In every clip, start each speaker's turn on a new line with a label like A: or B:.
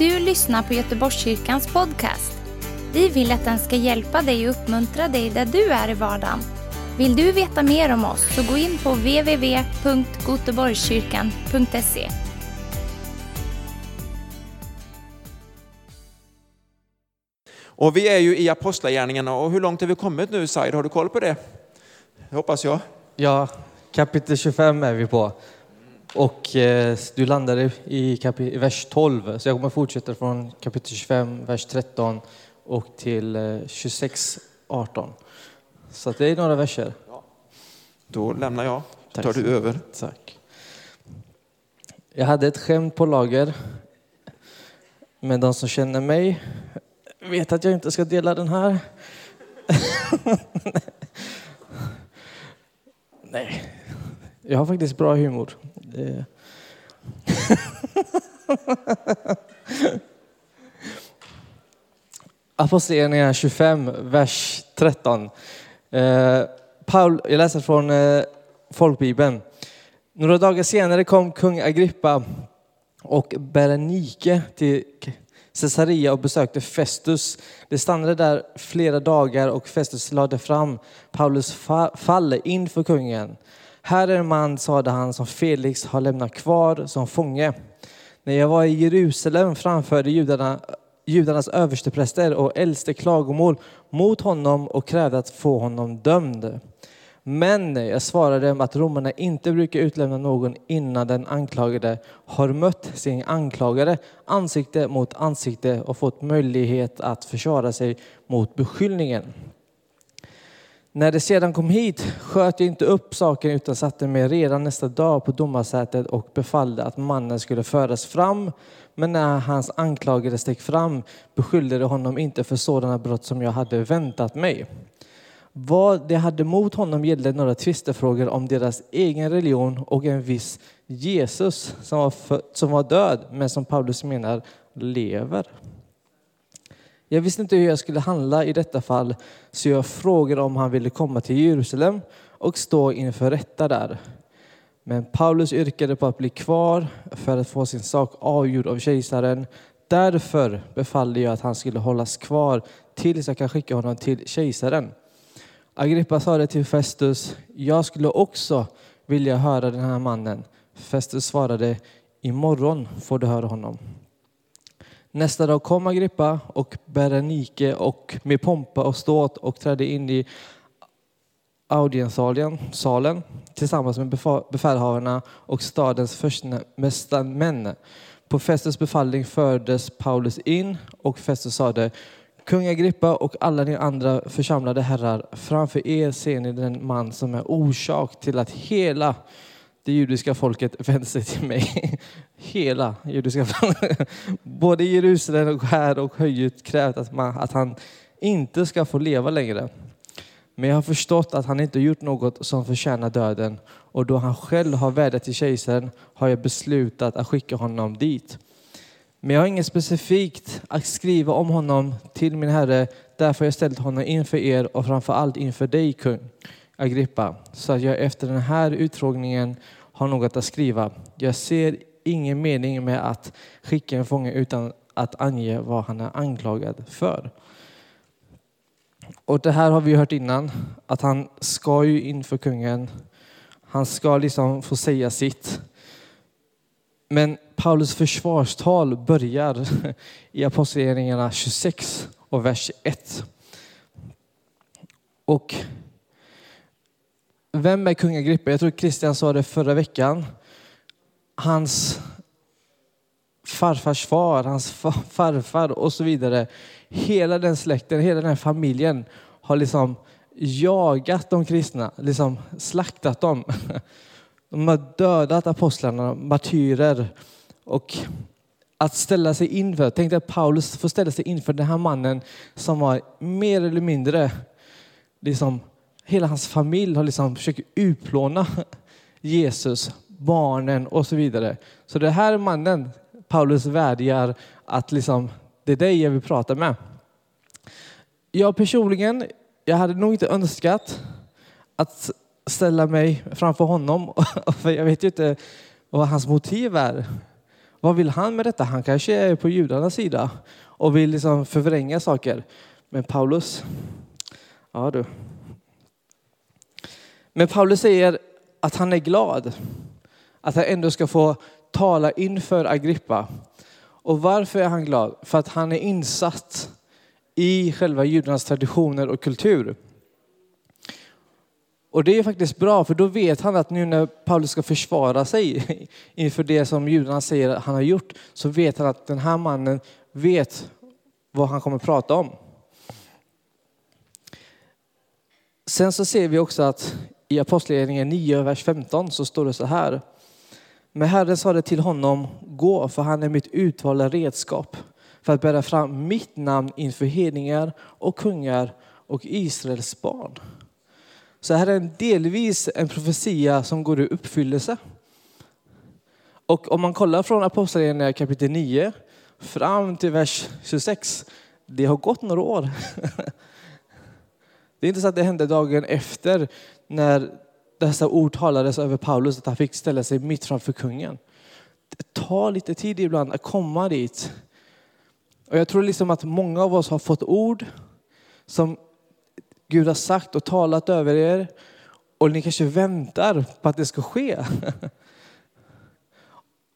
A: du lyssnar på Göteborgskyrkans podcast. Vi vill att den ska hjälpa dig och uppmuntra dig där du är i vardagen. Vill du veta mer om oss så gå in på www.goteborgskyrkan.se.
B: Och vi är ju i Apostlagärningarna och hur långt har vi kommit nu Said? Har du koll på det? Det hoppas jag.
C: Ja, kapitel 25 är vi på. Och eh, du landade i, kapi- i vers 12, så jag kommer fortsätta från kapitel 25, vers 13 och till eh, 26, 18. Så det är några verser.
B: Då lämnar jag,
C: Tack
B: tar
C: så
B: du över.
C: Tack. Jag hade ett skämt på lager. Men de som känner mig vet att jag inte ska dela den här. Nej, jag har faktiskt bra humor. Det... Eh. Apostlagärningarna 25, vers 13. Eh, Paul, jag läser från eh, folkbibeln. Några dagar senare kom kung Agrippa och Berenike till Caesarea och besökte Festus. De stannade där flera dagar och Festus lade fram Paulus fall inför kungen. Här är en man, sade han, som Felix har lämnat kvar som fånge. När jag var i Jerusalem framförde judarna, judarnas överstepräster och äldste klagomål mot honom och krävde att få honom dömd. Men jag svarade dem att romarna inte brukar utlämna någon innan den anklagade har mött sin anklagare ansikte mot ansikte och fått möjlighet att försvara sig mot beskyllningen. När det sedan kom hit sköt jag inte upp saken utan satte mig redan nästa dag på domarsätet och befallde att mannen skulle föras fram. Men när hans anklagare steg fram beskyllde de honom inte för sådana brott som jag hade väntat mig. Vad de hade mot honom gällde några tvistefrågor om deras egen religion och en viss Jesus som var, för, som var död men som Paulus menar lever. Jag visste inte hur jag skulle handla i detta fall så jag frågade om han ville komma till Jerusalem och stå inför rätta där. Men Paulus yrkade på att bli kvar för att få sin sak avgjord av kejsaren. Därför befallde jag att han skulle hållas kvar tills jag kan skicka honom till kejsaren. Agrippa sa det till Festus, jag skulle också vilja höra den här mannen. Festus svarade, imorgon får du höra honom. Nästa dag kom Agrippa och Berenike och med pompa och ståt och trädde in i audiensalen salen, tillsammans med befälhavarna och stadens första män. På Festus befallning fördes Paulus in och Festus sade Kung Agrippa och alla ni andra församlade herrar, framför er ser ni den man som är orsak till att hela det judiska folket vänder sig till mig. Hela judiska folket. Både Jerusalem och här och höjt krävt att, man, att han inte ska få leva längre. Men jag har förstått att han inte gjort något som förtjänar döden och då han själv har vädjat till kejsaren har jag beslutat att skicka honom dit. Men jag har inget specifikt att skriva om honom till min herre. Därför har jag ställt honom inför er och framför allt inför dig, kung Agrippa, så att jag efter den här utfrågningen har något att skriva. Jag ser ingen mening med att skicka en fånge utan att ange vad han är anklagad för. Och det här har vi hört innan, att han ska ju inför kungen. Han ska liksom få säga sitt. Men Paulus försvarstal börjar i Apostlagärningarna 26 och vers 1. Och vem är kung Agrippa? Jag tror Christian sa det förra veckan. Hans farfars far, hans farfar och så vidare. Hela den släkten, hela den familjen har liksom jagat de kristna, liksom slaktat dem. De har dödat apostlarna, martyrer. Och att ställa sig inför, tänk dig att Paulus får ställa sig inför den här mannen som var mer eller mindre, liksom, hela hans familj har liksom försökt utplåna Jesus, barnen och så vidare. Så det här mannen, Paulus vädjar att liksom, det är dig jag vill prata med. Jag personligen, jag hade nog inte önskat att ställa mig framför honom, för jag vet ju inte vad hans motiv är. Vad vill han med detta? Han kanske är på judarnas sida och vill liksom förvränga saker. Men Paulus, ja du. Men Paulus säger att han är glad. Att han ändå ska få tala inför Agrippa. Och varför är han glad? För att han är insatt i själva judarnas traditioner och kultur. Och det är faktiskt bra, för då vet han att nu när Paulus ska försvara sig inför det som judarna säger att han har gjort, så vet han att den här mannen vet vad han kommer prata om. Sen så ser vi också att i Apostlagärningarna 9, vers 15 så står det så här. Men Herren sa det till honom, gå för han är mitt utvalda redskap för att bära fram mitt namn inför hedningar och kungar och Israels barn. Så här är en delvis en profetia som går i uppfyllelse. Och om man kollar från Apostlagärningarna kapitel 9 fram till vers 26, det har gått några år. Det är inte så att det hände dagen efter när dessa ord talades över Paulus att han fick ställa sig mitt framför kungen. Det tar lite tid ibland att komma dit. Och jag tror liksom att många av oss har fått ord som Gud har sagt och talat över er och ni kanske väntar på att det ska ske.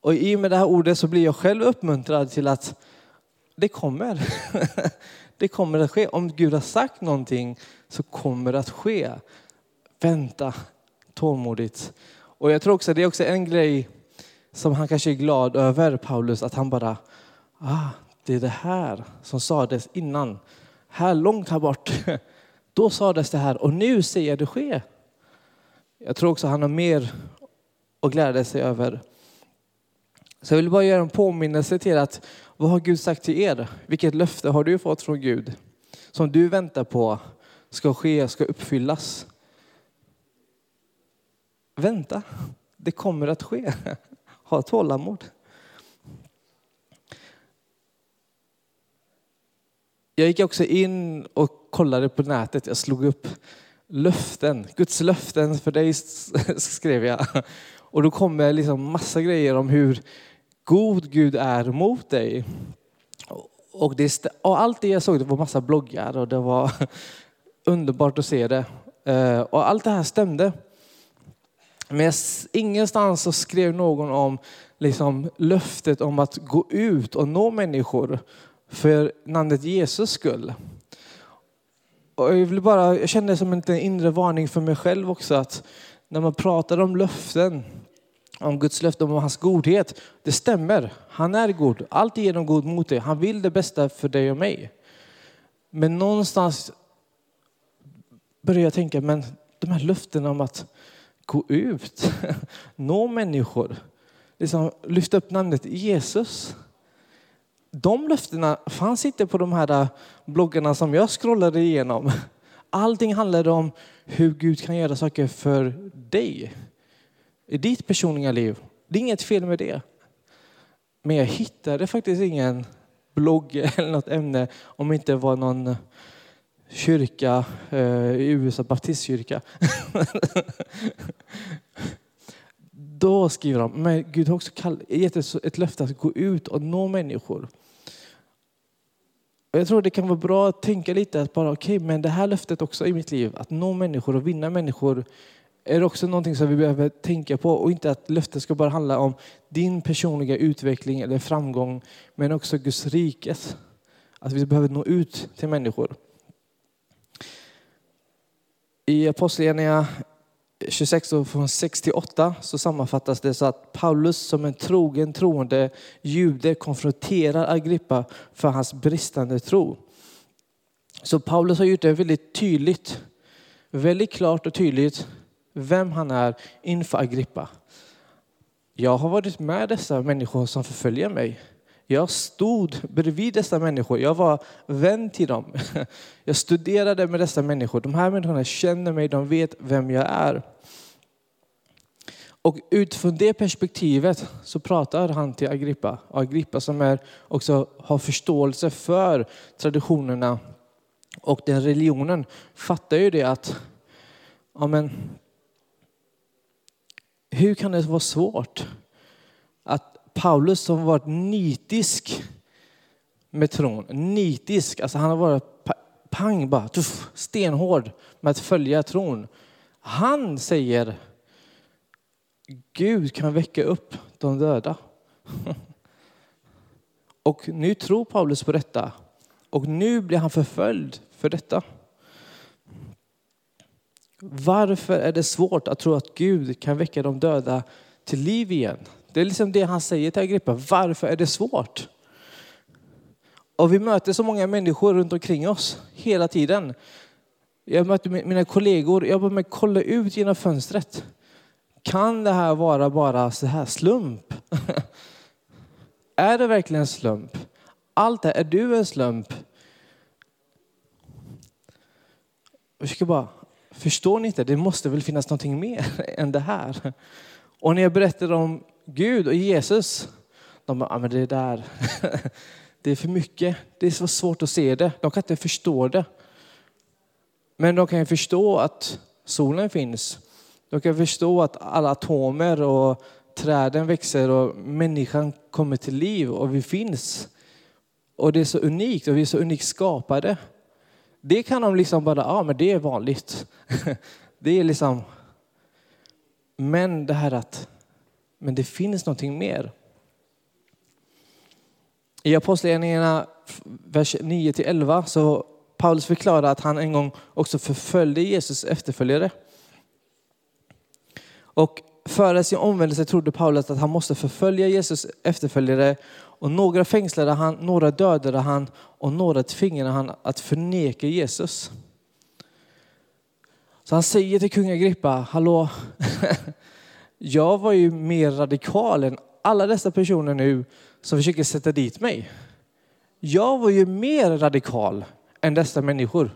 C: Och i och med det här ordet så blir jag själv uppmuntrad till att det kommer. Det kommer att ske. Om Gud har sagt någonting så kommer det att ske. Vänta tålmodigt. Och jag tror också att det är också en grej som han kanske är glad över, Paulus, att han bara, ah, det är det här som sades innan. Här långt här bort, då sades det här och nu ser jag det ske. Jag tror också han har mer att glädja sig över. Så jag vill bara göra en påminnelse till att vad har Gud sagt till er? Vilket löfte har du fått från Gud? Som du väntar på ska ske, ska uppfyllas. Vänta, det kommer att ske. Ha tålamod. Jag gick också in och kollade på nätet. Jag slog upp löften, Guds löften för dig skrev jag. Och då kom det liksom massa grejer om hur god Gud är mot dig. Och, det, och allt det jag såg det var massa bloggar och det var underbart att se det. Eh, och allt det här stämde. Men ingenstans så skrev någon om liksom, löftet om att gå ut och nå människor för namnet Jesus skull. Och jag, vill bara, jag kände som en inre varning för mig själv också att när man pratar om löften, om Guds löfte om hans godhet, det stämmer. Han är god, Alltigenom god mot dig. Han vill det bästa för dig och mig. Men någonstans börjar jag tänka, men de här löftena om att gå ut, nå människor, liksom lyfta upp namnet Jesus. De löftena fanns inte på de här bloggarna som jag scrollade igenom. Allting handlade om hur Gud kan göra saker för dig. I ditt personliga liv. Det är inget fel med det. Men jag hittade faktiskt ingen blogg eller något ämne om det inte var någon kyrka eh, i USA, baptistkyrka. Då skriver de, men Gud har också gett ett löfte att gå ut och nå människor. Och jag tror det kan vara bra att tänka lite att bara okej, okay, men det här löftet också i mitt liv, att nå människor och vinna människor är också någonting som vi behöver tänka på och inte att löftet ska bara handla om din personliga utveckling eller framgång, men också Guds rikes. Att vi behöver nå ut till människor. I Apostlagärningarna 26 och från 68 så sammanfattas det så att Paulus som en trogen troende jude konfronterar Agrippa för hans bristande tro. Så Paulus har gjort det väldigt tydligt, väldigt klart och tydligt vem han är inför Agrippa. Jag har varit med dessa människor som förföljer mig. Jag stod bredvid dessa människor. Jag var vän till dem. Jag studerade med dessa människor. De här människorna känner mig, de vet vem jag är. Och utifrån det perspektivet så pratar han till Agrippa. Och Agrippa som är, också har förståelse för traditionerna och den religionen fattar ju det att ja hur kan det vara svårt att Paulus som varit nitisk med tron, nitisk, alltså han har varit pang bara, tuff, stenhård med att följa tron. Han säger Gud kan väcka upp de döda. Och nu tror Paulus på detta. Och nu blir han förföljd för detta. Varför är det svårt att tro att Gud kan väcka de döda till liv igen? Det är liksom det han säger till Agrippa. Varför är det svårt? Och vi möter så många människor runt omkring oss hela tiden. Jag möter mina kollegor, jag bara kolla ut genom fönstret. Kan det här vara bara så här slump? är det verkligen slump? Allt det här, är du en slump? Jag ska bara, förstår ni inte? Det måste väl finnas någonting mer än det här? Och när jag berättar om Gud och Jesus, de bara, ah, men det där, det är för mycket. Det är så svårt att se det. De kan inte förstå det. Men de kan ju förstå att solen finns. De kan förstå att alla atomer och träden växer och människan kommer till liv och vi finns. Och det är så unikt och vi är så unikt skapade. Det kan de liksom bara, ja men det är vanligt. Det är liksom, men det här att, men det finns någonting mer. I Apostlagärningarna vers 9 till 11 så Paulus förklarar att han en gång också förföljde Jesus efterföljare. Och före sin omvändelse trodde Paulus att han måste förfölja Jesus efterföljare och några fängslade han, några dödade han och några tvingade han att förneka Jesus. Så han säger till kung Agrippa, hallå, jag var ju mer radikal än alla dessa personer nu som försöker sätta dit mig. Jag var ju mer radikal än dessa människor.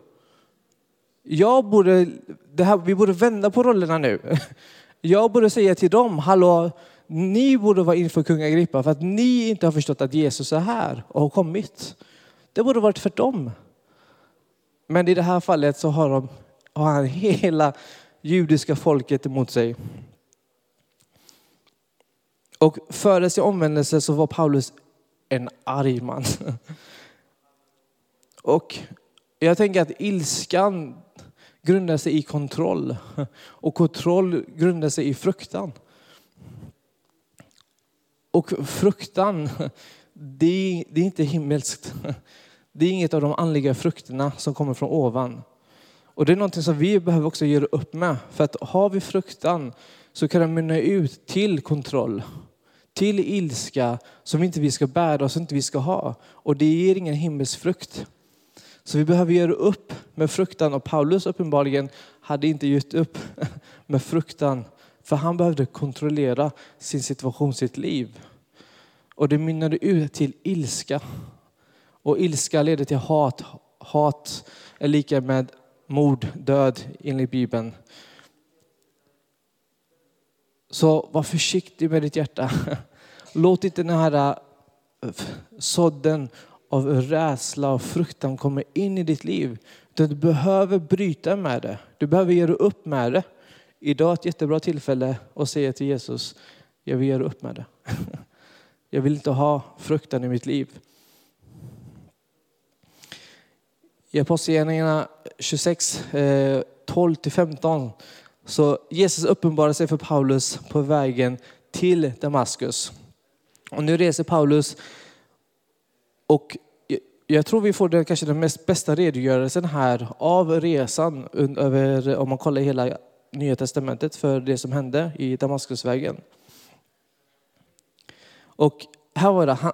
C: Jag borde, det här, vi borde vända på rollerna nu. Jag borde säga till dem, hallå, ni borde vara inför kung Agrippa för att ni inte har förstått att Jesus är här och har kommit. Det borde varit tvärtom. Men i det här fallet så har, de, har han hela judiska folket emot sig. Och före sin omvändelse så var Paulus en arg man. Och jag tänker att ilskan grundar sig i kontroll och kontroll grundar sig i fruktan. Och fruktan, det är, det är inte himmelskt. Det är inget av de andliga frukterna som kommer från ovan. Och det är någonting som vi behöver också göra upp med. För att har vi fruktan så kan den mynna ut till kontroll, till ilska som inte vi ska bära och som inte vi ska ha. Och det ger ingen himmelsfrukt. Så vi behöver göra upp med fruktan och Paulus uppenbarligen hade inte gjort upp med fruktan för han behövde kontrollera sin situation, sitt liv. Och det mynnade ut till ilska. Och ilska leder till hat. Hat är lika med mord, död enligt Bibeln. Så var försiktig med ditt hjärta. Låt inte den här eh, sådden av rädsla och fruktan komma in i ditt liv. Du behöver bryta med det. Du behöver göra upp med det. Idag är ett jättebra tillfälle att säga till Jesus, jag vill göra upp med det. Jag vill inte ha fruktan i mitt liv. I Apostlagärningarna 26, 12-15 eh, så Jesus uppenbarar sig för Paulus på vägen till Damaskus. Och nu reser Paulus och jag tror vi får den, kanske den mest bästa redogörelsen här av resan över, om man kollar hela Nya Testamentet för det som hände i Damaskusvägen. Och här var det, han,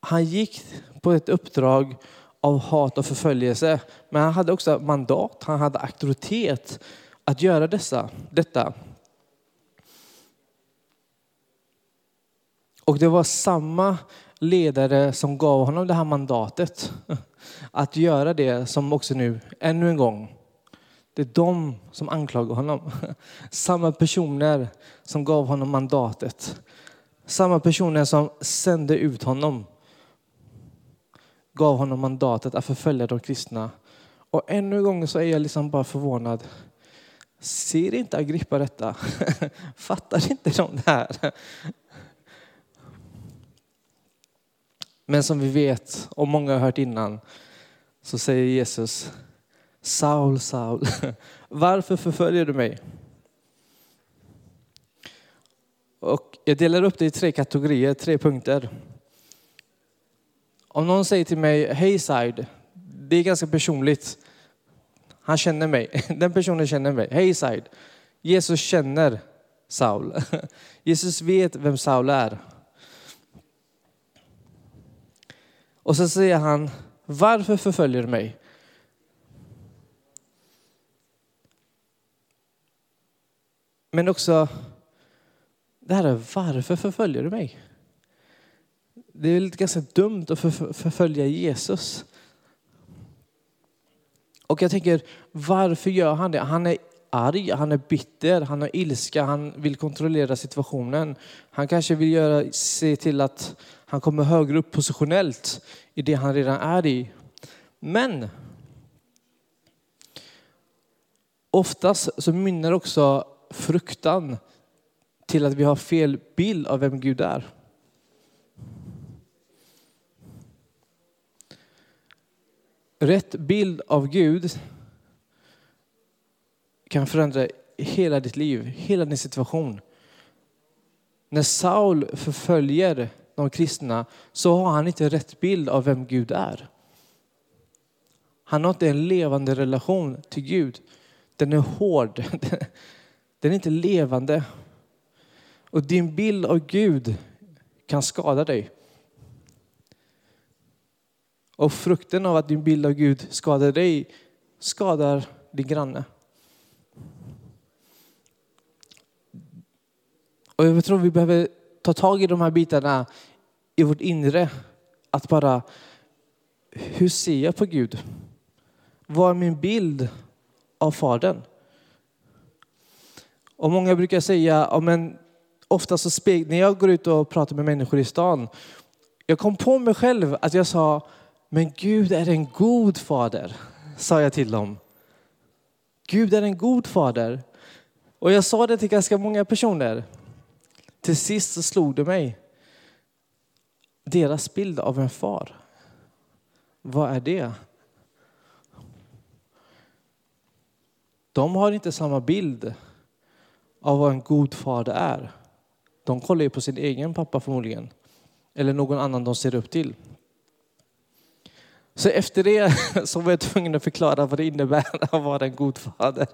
C: han gick på ett uppdrag av hat och förföljelse, men han hade också mandat, han hade auktoritet att göra dessa, detta. Och det var samma ledare som gav honom det här mandatet att göra det som också nu, ännu en gång, det är de som anklagar honom. Samma personer som gav honom mandatet. Samma personer som sände ut honom gav honom mandatet att förfölja de kristna. Och ännu en gång så är jag liksom bara förvånad. Ser inte Agrippa detta? Fattar inte de det här? Men som vi vet, och många har hört innan, så säger Jesus Saul, Saul, varför förföljer du mig? Och jag delar upp det i tre kategorier, tre punkter. Om någon säger till mig, hej Said, det är ganska personligt. Han känner mig, den personen känner mig. Hej Said, Jesus känner Saul. Jesus vet vem Saul är. Och så säger han, varför förföljer du mig? Men också, det här är varför förföljer du mig? Det är väl ganska dumt att förfölja Jesus. Och jag tänker, varför gör han det? Han är arg, han är bitter, han har ilska, han vill kontrollera situationen. Han kanske vill göra, se till att han kommer högre upp positionellt i det han redan är i. Men oftast så mynnar också fruktan till att vi har fel bild av vem Gud är. Rätt bild av Gud kan förändra hela ditt liv, hela din situation. När Saul förföljer de kristna så har han inte rätt bild av vem Gud är. Han har inte en levande relation till Gud. Den är hård. Den är inte levande. Och din bild av Gud kan skada dig. Och frukten av att din bild av Gud skadar dig skadar din granne. Och jag tror vi behöver ta tag i de här bitarna i vårt inre. Att bara, hur ser jag på Gud? Vad är min bild av Fadern? Och många brukar säga, ja, men ofta så speg, när jag går ut och pratar med människor i stan, jag kom på mig själv att jag sa, men Gud är en god fader, sa jag till dem. Gud är en god fader. Och jag sa det till ganska många personer. Till sist så slog det mig. Deras bild av en far. Vad är det? De har inte samma bild av vad en god fader är. De kollar ju på sin egen pappa förmodligen. Eller någon annan de ser upp till. Så efter det så var jag tvungen att förklara vad det innebär att vara en god fader.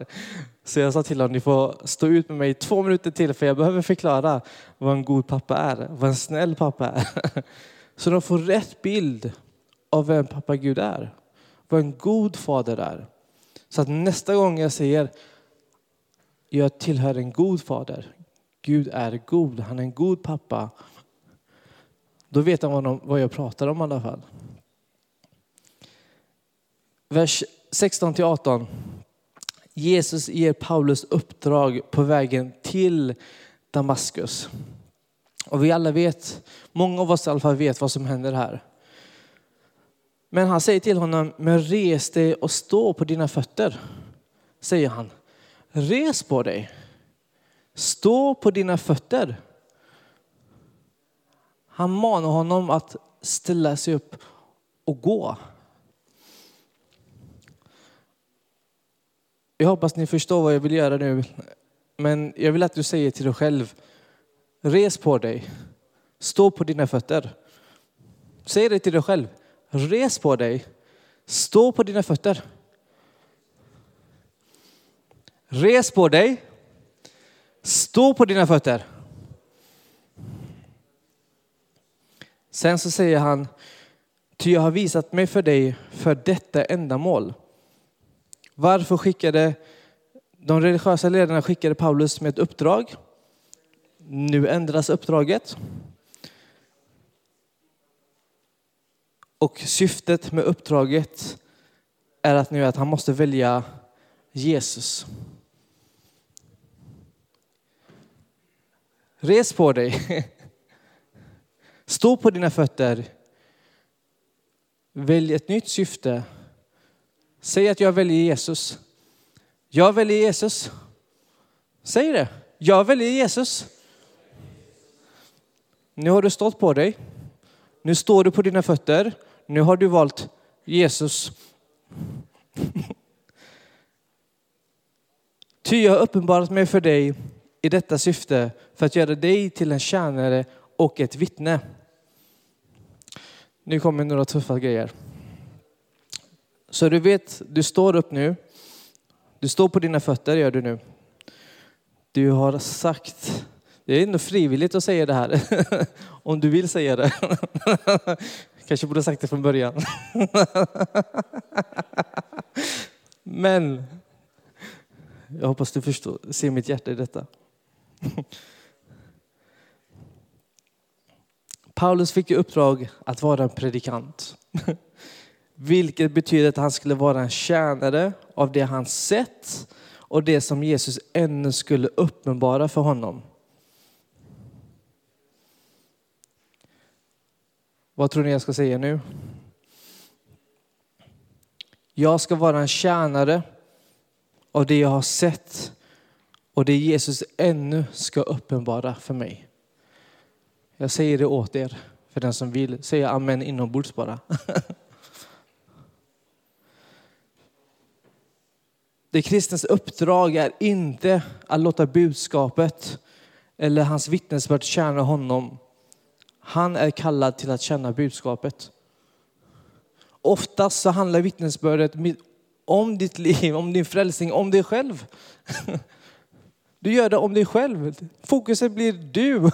C: Så jag sa till honom, ni får stå ut med mig två minuter till för jag behöver förklara vad en god pappa är, vad en snäll pappa är. Så de får rätt bild av vem pappa Gud är, vad en god fader är. Så att nästa gång jag säger, jag tillhör en god fader, Gud är god, han är en god pappa. Då vet han vad jag pratar om i alla fall vers 16 till 18. Jesus ger Paulus uppdrag på vägen till Damaskus. Och vi alla vet, många av oss i alla fall vet vad som händer här. Men han säger till honom, men res dig och stå på dina fötter. Säger han. Res på dig. Stå på dina fötter. Han manar honom att ställa sig upp och gå. Jag hoppas ni förstår vad jag vill göra nu. Men jag vill att du säger till dig själv, res på dig, stå på dina fötter. Säg det till dig själv, res på dig, stå på dina fötter. Res på dig, stå på dina fötter. Sen så säger han, ty jag har visat mig för dig för detta ändamål varför skickade de religiösa ledarna skickade Paulus med ett uppdrag? Nu ändras uppdraget. Och syftet med uppdraget är att nu att han måste välja Jesus. Res på dig. Stå på dina fötter. Välj ett nytt syfte Säg att jag väljer Jesus. Jag väljer Jesus. Säg det. Jag väljer Jesus. Nu har du stått på dig. Nu står du på dina fötter. Nu har du valt Jesus. Ty jag har uppenbarat mig för dig i detta syfte för att göra dig till en tjänare och ett vittne. Nu kommer några tuffa grejer. Så du vet, du står upp nu. Du står på dina fötter, gör du nu. Du har sagt, det är ändå frivilligt att säga det här, om du vill säga det. Kanske borde ha sagt det från början. Men jag hoppas du förstår, ser mitt hjärta i detta. Paulus fick i uppdrag att vara en predikant. Vilket betyder att han skulle vara en tjänare av det han sett och det som Jesus ännu skulle uppenbara för honom. Vad tror ni jag ska säga nu? Jag ska vara en tjänare av det jag har sett och det Jesus ännu ska uppenbara för mig. Jag säger det åt er, för den som vill säga amen inombords bara. Det kristnas uppdrag är inte att låta budskapet eller hans vittnesbörd tjäna honom. Han är kallad till att känna budskapet. Oftast så handlar vittnesbördet om ditt liv, om din frälsning, om dig själv. Du gör det om dig själv. Fokuset blir du.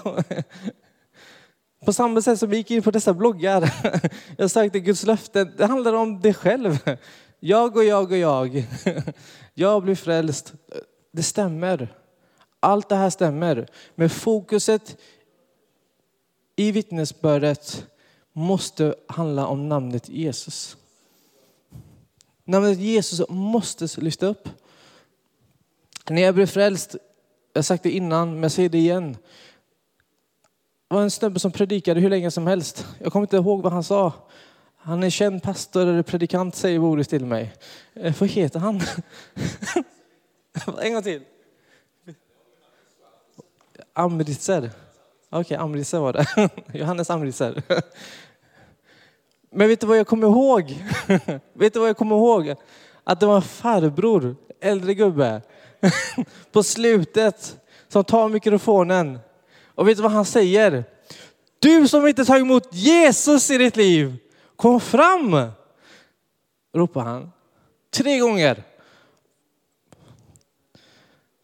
C: På samma sätt som vi gick in på dessa bloggar. Jag sökte Guds löften. Det handlar om dig själv. Jag och jag och jag. Jag blir frälst. Det stämmer. Allt det här stämmer. Men fokuset i vittnesbördet måste handla om namnet Jesus. Namnet Jesus måste lyfta upp. När jag blev frälst, jag har sagt det innan, men jag säger det igen. Det var en snubbe som predikade hur länge som helst. Jag kommer inte ihåg vad han sa. Han är känd pastor eller predikant säger Boris till mig. Eh, vad heter han? en gång till. Amritzer. Okej, okay, Amritzer var det. Johannes Amritzer. Men vet du vad jag kommer ihåg? vet du vad jag kommer ihåg? Att det var en farbror, äldre gubbe, på slutet som tar mikrofonen. Och vet du vad han säger? Du som inte tagit emot Jesus i ditt liv, kom fram! Ropar han. Tre gånger.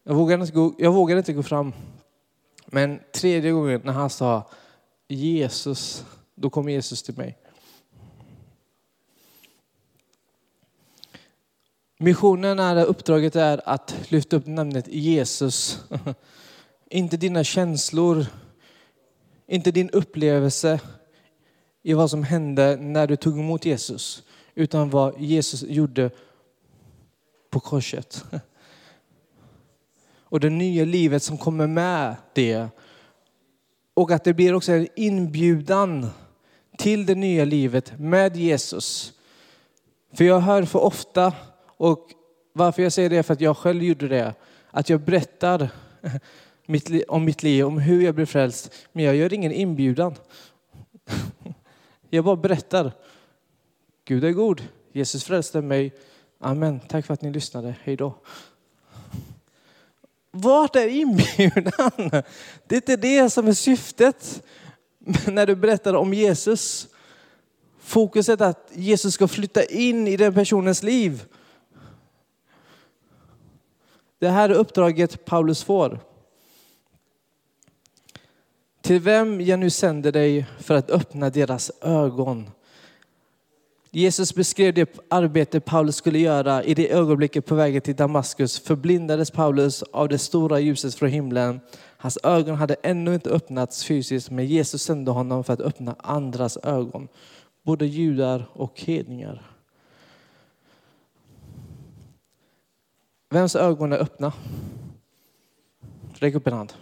C: Jag vågade, inte gå, jag vågade inte gå fram. Men tredje gången när han sa Jesus, då kom Jesus till mig. Missionen är, uppdraget är att lyfta upp namnet Jesus. Inte dina känslor, inte din upplevelse i vad som hände när du tog emot Jesus, utan vad Jesus gjorde på korset. Och det nya livet som kommer med det. Och att det blir också en inbjudan till det nya livet med Jesus. För jag hör för ofta och varför jag säger det är för att jag själv gjorde det. Att jag berättar om mitt liv, om hur jag blev frälst. Men jag gör ingen inbjudan. Jag bara berättar. Gud är god. Jesus frälste mig. Amen. Tack för att ni lyssnade. Hej då. Vart är inbjudan? Det är inte det som är syftet när du berättar om Jesus. Fokuset är att Jesus ska flytta in i den personens liv. Det här är uppdraget Paulus får. Till vem jag nu sänder dig för att öppna deras ögon. Jesus beskrev det arbete Paulus skulle göra i det ögonblicket på vägen till Damaskus förblindades Paulus av det stora ljuset från himlen. Hans ögon hade ännu inte öppnats fysiskt men Jesus sände honom för att öppna andras ögon, både judar och hedningar. Vems ögon är öppna? Räck upp en hand.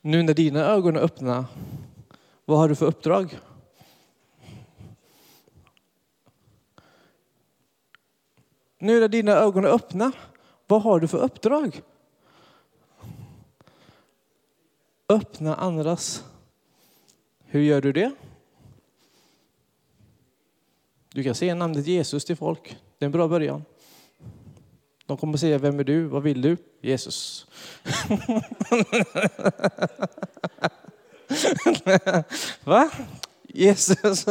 C: Nu när dina ögon är öppna, vad har du för uppdrag? Nu när dina ögon är öppna, vad har du för uppdrag? öppna andras. Hur gör du det? Du kan säga namnet Jesus till folk. Det är en bra början. De kommer säga, vem är du? Vad vill du? Jesus. Va? Jesus.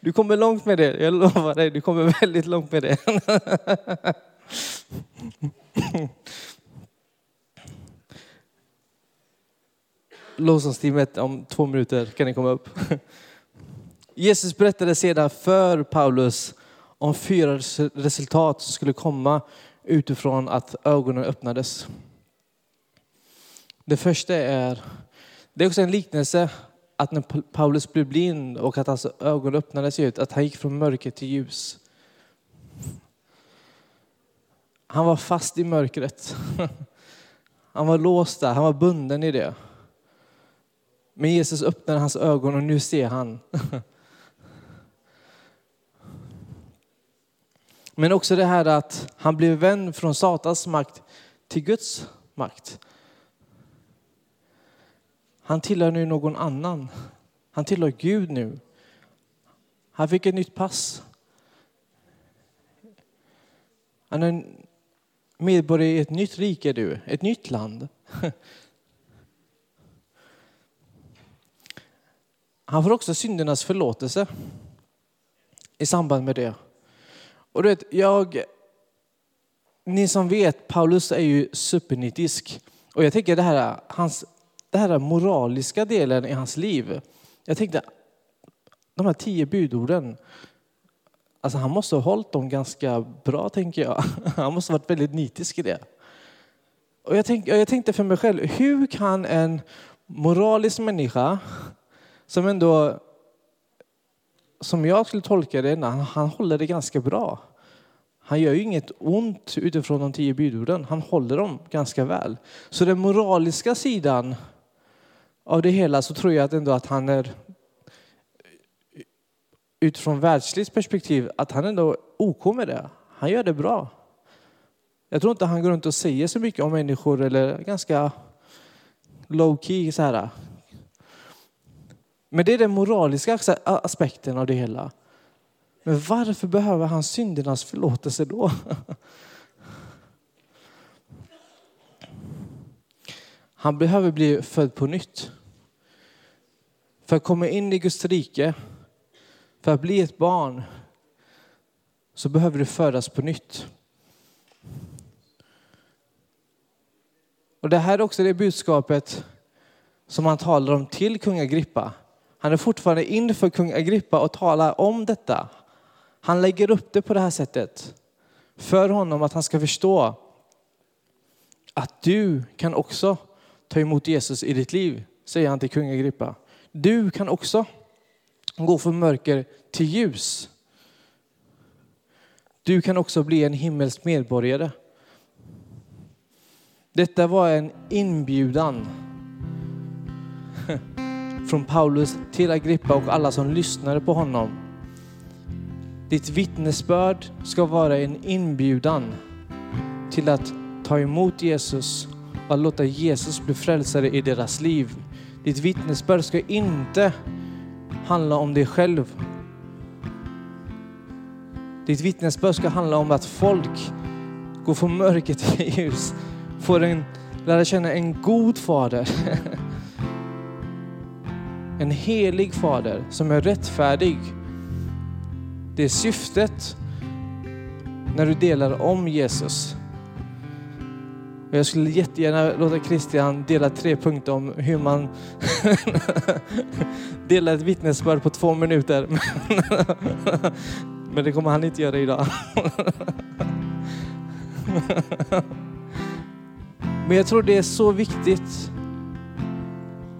C: Du kommer långt med det. Jag lovar dig, du kommer väldigt långt med det. Lovsångsteamet om två minuter kan ni komma upp. Jesus berättade sedan för Paulus om fyra resultat som skulle komma utifrån att ögonen öppnades. Det första är, det är också en liknelse att när Paulus blev blind och att alltså hans ögon öppnades ut, att han gick från mörker till ljus. Han var fast i mörkret. Han var låst där, han var bunden i det. Men Jesus öppnade hans ögon och nu ser han. Men också det här att han blev vän från Satans makt till Guds makt. Han tillhör nu någon annan. Han tillhör Gud nu. Han fick ett nytt pass. Han är medborgare i ett nytt rike, du. Ett nytt land. Han får också syndernas förlåtelse i samband med det. Och du vet, jag, ni som vet, Paulus är ju supernitisk. Och jag tänker det här, hans, det här moraliska delen i hans liv. Jag tänkte, de här tio budorden, alltså han måste ha hållit dem ganska bra tänker jag. Han måste ha varit väldigt nitisk i det. Och jag, tänk, jag tänkte för mig själv, hur kan en moralisk människa som ändå, som jag skulle tolka det, han, han håller det ganska bra. Han gör ju inget ont utifrån de tio budorden. Han håller dem ganska väl. Så den moraliska sidan av det hela så tror jag att ändå att han är utifrån världsligt perspektiv att han ändå är OK med det. Han gör det bra. Jag tror inte han går runt och säger så mycket om människor eller ganska low key så här. Men det är den moraliska aspekten av det hela. Men varför behöver han syndernas förlåtelse då? Han behöver bli född på nytt. För att komma in i Guds rike, för att bli ett barn, så behöver du födas på nytt. Och Det här är också det budskapet som han talar om till kung Agrippa. Han är fortfarande inför kung Agrippa och talar om detta. Han lägger upp det på det här sättet för honom att han ska förstå att du kan också ta emot Jesus i ditt liv, säger han till kung Agrippa. Du kan också gå från mörker till ljus. Du kan också bli en himmelsk medborgare. Detta var en inbjudan från Paulus till Agrippa och alla som lyssnade på honom. Ditt vittnesbörd ska vara en inbjudan till att ta emot Jesus och att låta Jesus bli frälsare i deras liv. Ditt vittnesbörd ska inte handla om dig själv. Ditt vittnesbörd ska handla om att folk går från mörker till ljus, får en, lära känna en god fader en helig fader som är rättfärdig. Det är syftet när du delar om Jesus. jag skulle jättegärna låta Christian dela tre punkter om hur man delar ett vittnesbörd på två minuter. Men det kommer han inte göra idag. Men jag tror det är så viktigt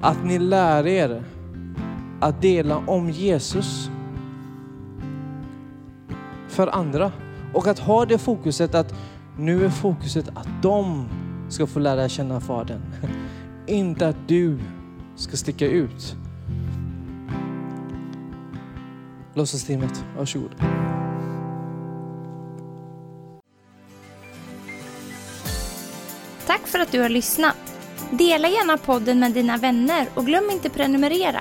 C: att ni lär er att dela om Jesus för andra. Och att ha det fokuset att nu är fokuset att de ska få lära känna Fadern. Inte att du ska sticka ut. Låtsasteamet, varsågod.
A: Tack för att du har lyssnat. Dela gärna podden med dina vänner och glöm inte prenumerera.